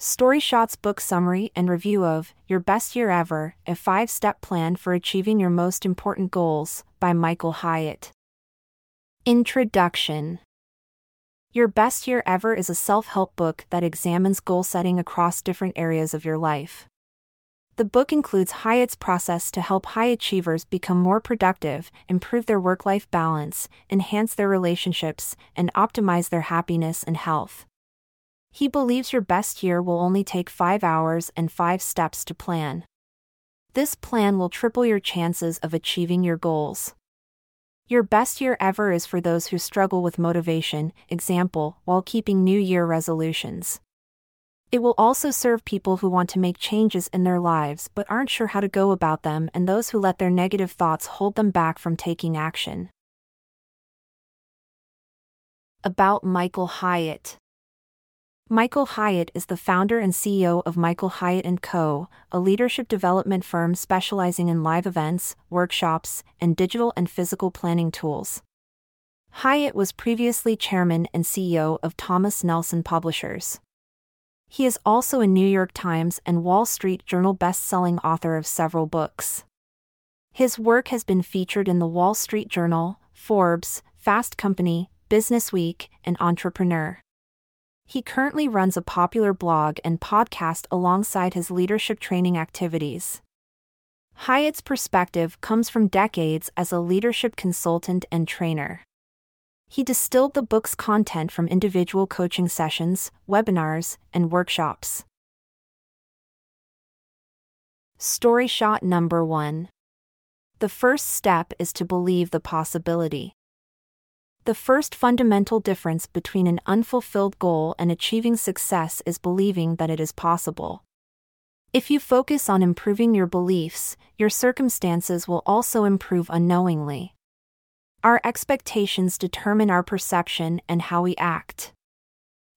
StoryShot's book summary and review of Your Best Year Ever A Five Step Plan for Achieving Your Most Important Goals by Michael Hyatt. Introduction Your Best Year Ever is a self help book that examines goal setting across different areas of your life. The book includes Hyatt's process to help high achievers become more productive, improve their work life balance, enhance their relationships, and optimize their happiness and health. He believes your best year will only take 5 hours and 5 steps to plan. This plan will triple your chances of achieving your goals. Your best year ever is for those who struggle with motivation, example, while keeping New Year resolutions. It will also serve people who want to make changes in their lives but aren't sure how to go about them and those who let their negative thoughts hold them back from taking action. About Michael Hyatt Michael Hyatt is the founder and CEO of Michael Hyatt & Co., a leadership development firm specializing in live events, workshops, and digital and physical planning tools. Hyatt was previously chairman and CEO of Thomas Nelson Publishers. He is also a New York Times and Wall Street Journal best-selling author of several books. His work has been featured in the Wall Street Journal, Forbes, Fast Company, Business Week, and Entrepreneur. He currently runs a popular blog and podcast alongside his leadership training activities. Hyatt's perspective comes from decades as a leadership consultant and trainer. He distilled the book's content from individual coaching sessions, webinars, and workshops. Story shot number one. The first step is to believe the possibility. The first fundamental difference between an unfulfilled goal and achieving success is believing that it is possible. If you focus on improving your beliefs, your circumstances will also improve unknowingly. Our expectations determine our perception and how we act.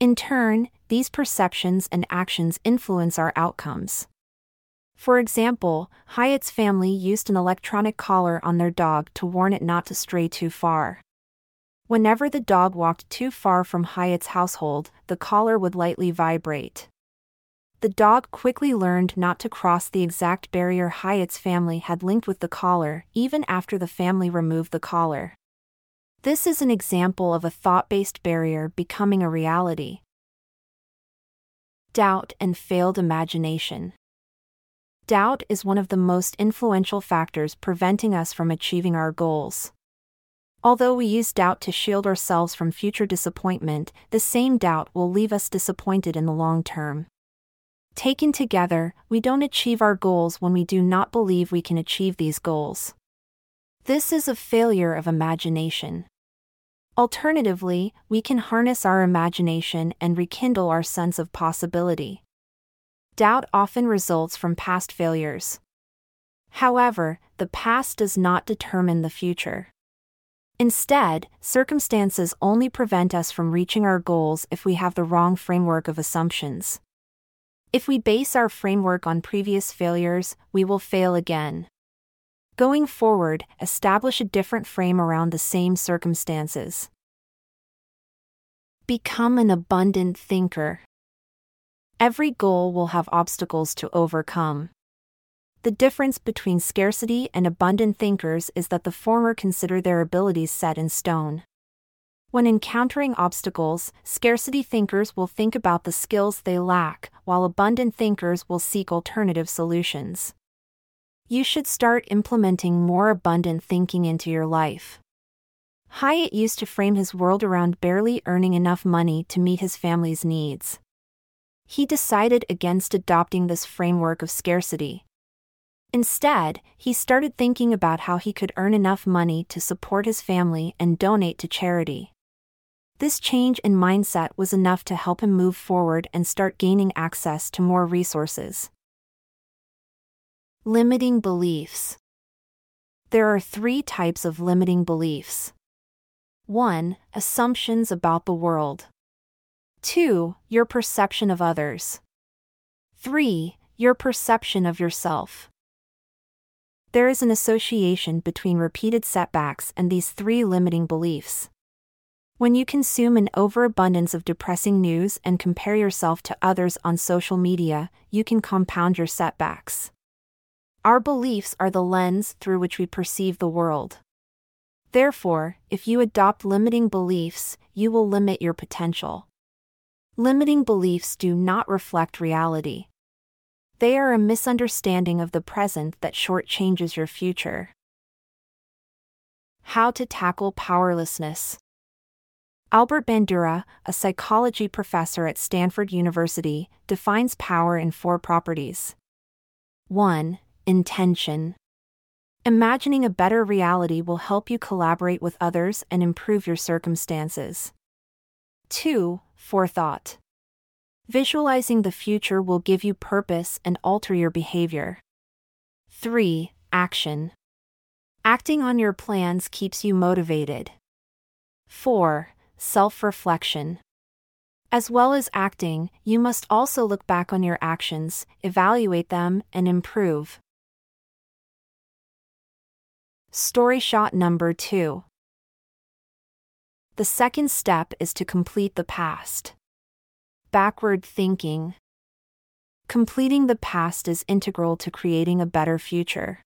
In turn, these perceptions and actions influence our outcomes. For example, Hyatt's family used an electronic collar on their dog to warn it not to stray too far. Whenever the dog walked too far from Hyatt's household, the collar would lightly vibrate. The dog quickly learned not to cross the exact barrier Hyatt's family had linked with the collar, even after the family removed the collar. This is an example of a thought based barrier becoming a reality. Doubt and failed imagination. Doubt is one of the most influential factors preventing us from achieving our goals. Although we use doubt to shield ourselves from future disappointment, the same doubt will leave us disappointed in the long term. Taken together, we don't achieve our goals when we do not believe we can achieve these goals. This is a failure of imagination. Alternatively, we can harness our imagination and rekindle our sense of possibility. Doubt often results from past failures. However, the past does not determine the future. Instead, circumstances only prevent us from reaching our goals if we have the wrong framework of assumptions. If we base our framework on previous failures, we will fail again. Going forward, establish a different frame around the same circumstances. Become an abundant thinker. Every goal will have obstacles to overcome. The difference between scarcity and abundant thinkers is that the former consider their abilities set in stone. When encountering obstacles, scarcity thinkers will think about the skills they lack, while abundant thinkers will seek alternative solutions. You should start implementing more abundant thinking into your life. Hyatt used to frame his world around barely earning enough money to meet his family's needs. He decided against adopting this framework of scarcity. Instead, he started thinking about how he could earn enough money to support his family and donate to charity. This change in mindset was enough to help him move forward and start gaining access to more resources. Limiting beliefs. There are three types of limiting beliefs 1. Assumptions about the world. 2. Your perception of others. 3. Your perception of yourself. There is an association between repeated setbacks and these three limiting beliefs. When you consume an overabundance of depressing news and compare yourself to others on social media, you can compound your setbacks. Our beliefs are the lens through which we perceive the world. Therefore, if you adopt limiting beliefs, you will limit your potential. Limiting beliefs do not reflect reality. They are a misunderstanding of the present that shortchanges your future. How to tackle powerlessness. Albert Bandura, a psychology professor at Stanford University, defines power in four properties. 1. Intention. Imagining a better reality will help you collaborate with others and improve your circumstances. 2. Forethought. Visualizing the future will give you purpose and alter your behavior. 3. Action. Acting on your plans keeps you motivated. 4 self reflection. As well as acting, you must also look back on your actions, evaluate them, and improve. Story shot number 2. The second step is to complete the past. Backward thinking. Completing the past is integral to creating a better future.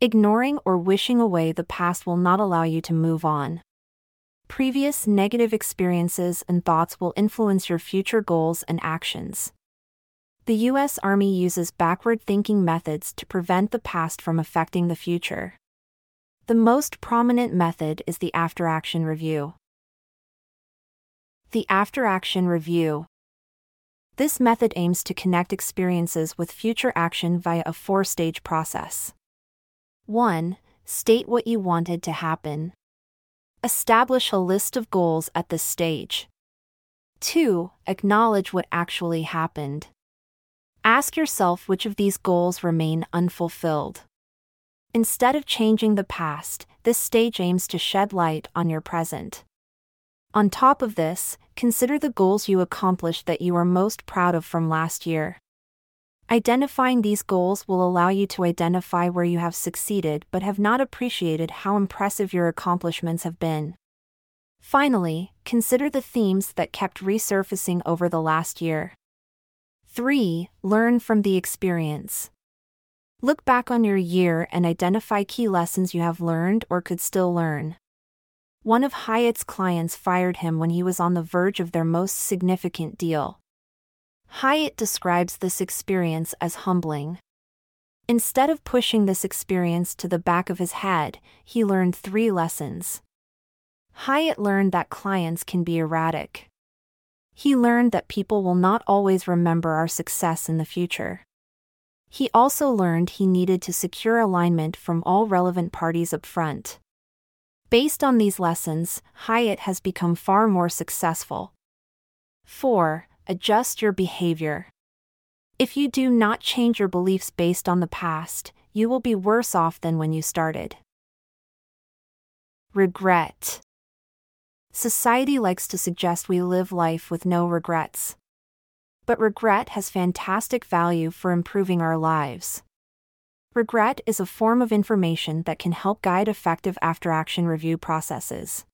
Ignoring or wishing away the past will not allow you to move on. Previous negative experiences and thoughts will influence your future goals and actions. The U.S. Army uses backward thinking methods to prevent the past from affecting the future. The most prominent method is the after action review. The after action review. This method aims to connect experiences with future action via a four stage process. 1. State what you wanted to happen. Establish a list of goals at this stage. 2. Acknowledge what actually happened. Ask yourself which of these goals remain unfulfilled. Instead of changing the past, this stage aims to shed light on your present. On top of this, consider the goals you accomplished that you are most proud of from last year. Identifying these goals will allow you to identify where you have succeeded but have not appreciated how impressive your accomplishments have been. Finally, consider the themes that kept resurfacing over the last year. 3. Learn from the experience. Look back on your year and identify key lessons you have learned or could still learn. One of Hyatt's clients fired him when he was on the verge of their most significant deal. Hyatt describes this experience as humbling. Instead of pushing this experience to the back of his head, he learned three lessons. Hyatt learned that clients can be erratic. He learned that people will not always remember our success in the future. He also learned he needed to secure alignment from all relevant parties up front. Based on these lessons, Hyatt has become far more successful. 4 adjust your behavior. If you do not change your beliefs based on the past, you will be worse off than when you started. Regret. Society likes to suggest we live life with no regrets. But regret has fantastic value for improving our lives. Regret is a form of information that can help guide effective after action review processes.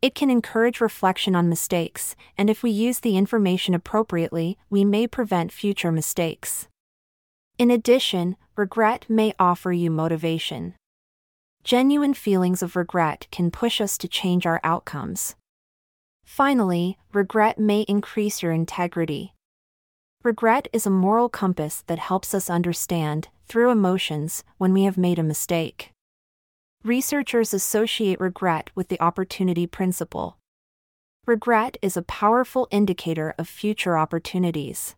It can encourage reflection on mistakes, and if we use the information appropriately, we may prevent future mistakes. In addition, regret may offer you motivation. Genuine feelings of regret can push us to change our outcomes. Finally, regret may increase your integrity. Regret is a moral compass that helps us understand, through emotions, when we have made a mistake. Researchers associate regret with the opportunity principle. Regret is a powerful indicator of future opportunities.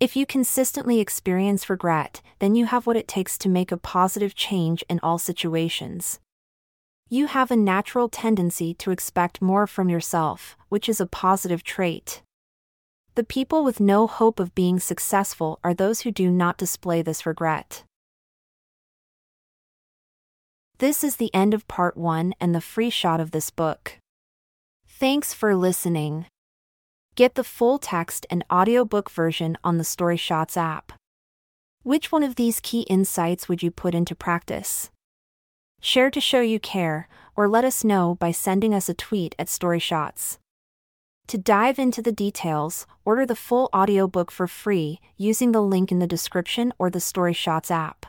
If you consistently experience regret, then you have what it takes to make a positive change in all situations. You have a natural tendency to expect more from yourself, which is a positive trait. The people with no hope of being successful are those who do not display this regret. This is the end of part 1 and the free shot of this book. Thanks for listening. Get the full text and audiobook version on the StoryShots app. Which one of these key insights would you put into practice? Share to show you care, or let us know by sending us a tweet at StoryShots. To dive into the details, order the full audiobook for free using the link in the description or the StoryShots app.